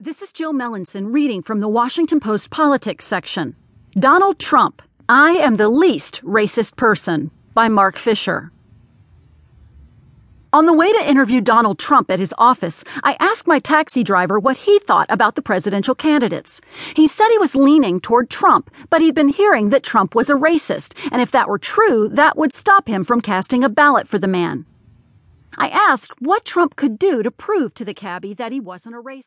This is Jill Melancon reading from the Washington Post Politics section. Donald Trump, I am the least racist person by Marc Fisher. On the way to interview Donald Trump at his office, I asked my taxi driver what he thought about the presidential candidates. He said he was leaning toward Trump, but he'd been hearing that Trump was a racist, and if that were true, that would stop him from casting a ballot for the man. I asked what Trump could do to prove to the cabbie that he wasn't a racist.